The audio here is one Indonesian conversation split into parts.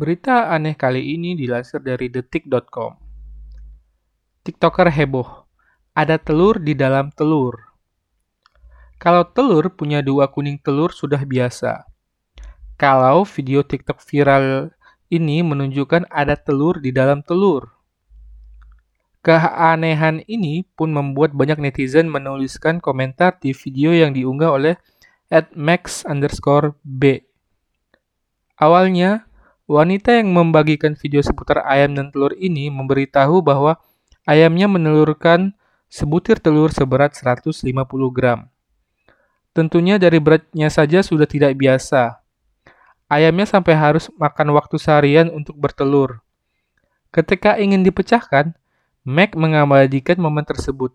Berita aneh kali ini dilansir dari detik.com. TikToker heboh. Ada telur di dalam telur. Kalau telur punya dua kuning telur sudah biasa. Kalau video TikTok viral ini menunjukkan ada telur di dalam telur. Keanehan ini pun membuat banyak netizen menuliskan komentar di video yang diunggah oleh @max underscore b. Awalnya, wanita yang membagikan video seputar ayam dan telur ini memberitahu bahwa ayamnya menelurkan sebutir telur seberat 150 gram. Tentunya dari beratnya saja sudah tidak biasa. Ayamnya sampai harus makan waktu seharian untuk bertelur. Ketika ingin dipecahkan, Mac mengabadikan momen tersebut.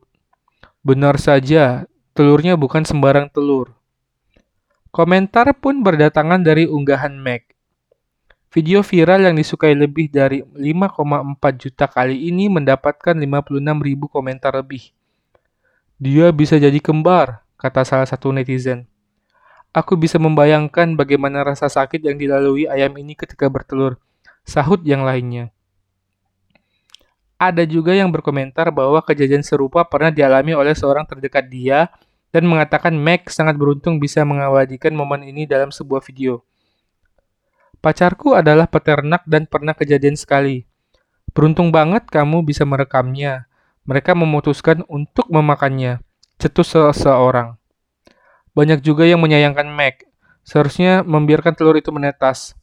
Benar saja, telurnya bukan sembarang telur. Komentar pun berdatangan dari unggahan Mac. Video viral yang disukai lebih dari 5,4 juta kali ini mendapatkan 56 ribu komentar lebih. Dia bisa jadi kembar, kata salah satu netizen. Aku bisa membayangkan bagaimana rasa sakit yang dilalui ayam ini ketika bertelur, sahut yang lainnya. Ada juga yang berkomentar bahwa kejadian serupa pernah dialami oleh seorang terdekat dia dan mengatakan Mac sangat beruntung bisa mengabadikan momen ini dalam sebuah video. Pacarku adalah peternak dan pernah kejadian sekali. Beruntung banget kamu bisa merekamnya. Mereka memutuskan untuk memakannya. Cetus seseorang. Banyak juga yang menyayangkan Mac. Seharusnya membiarkan telur itu menetas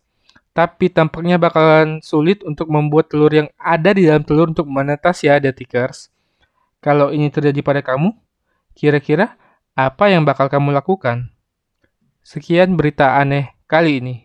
tapi tampaknya bakalan sulit untuk membuat telur yang ada di dalam telur untuk menetas ya, detikers. Kalau ini terjadi pada kamu, kira-kira apa yang bakal kamu lakukan? Sekian berita aneh kali ini.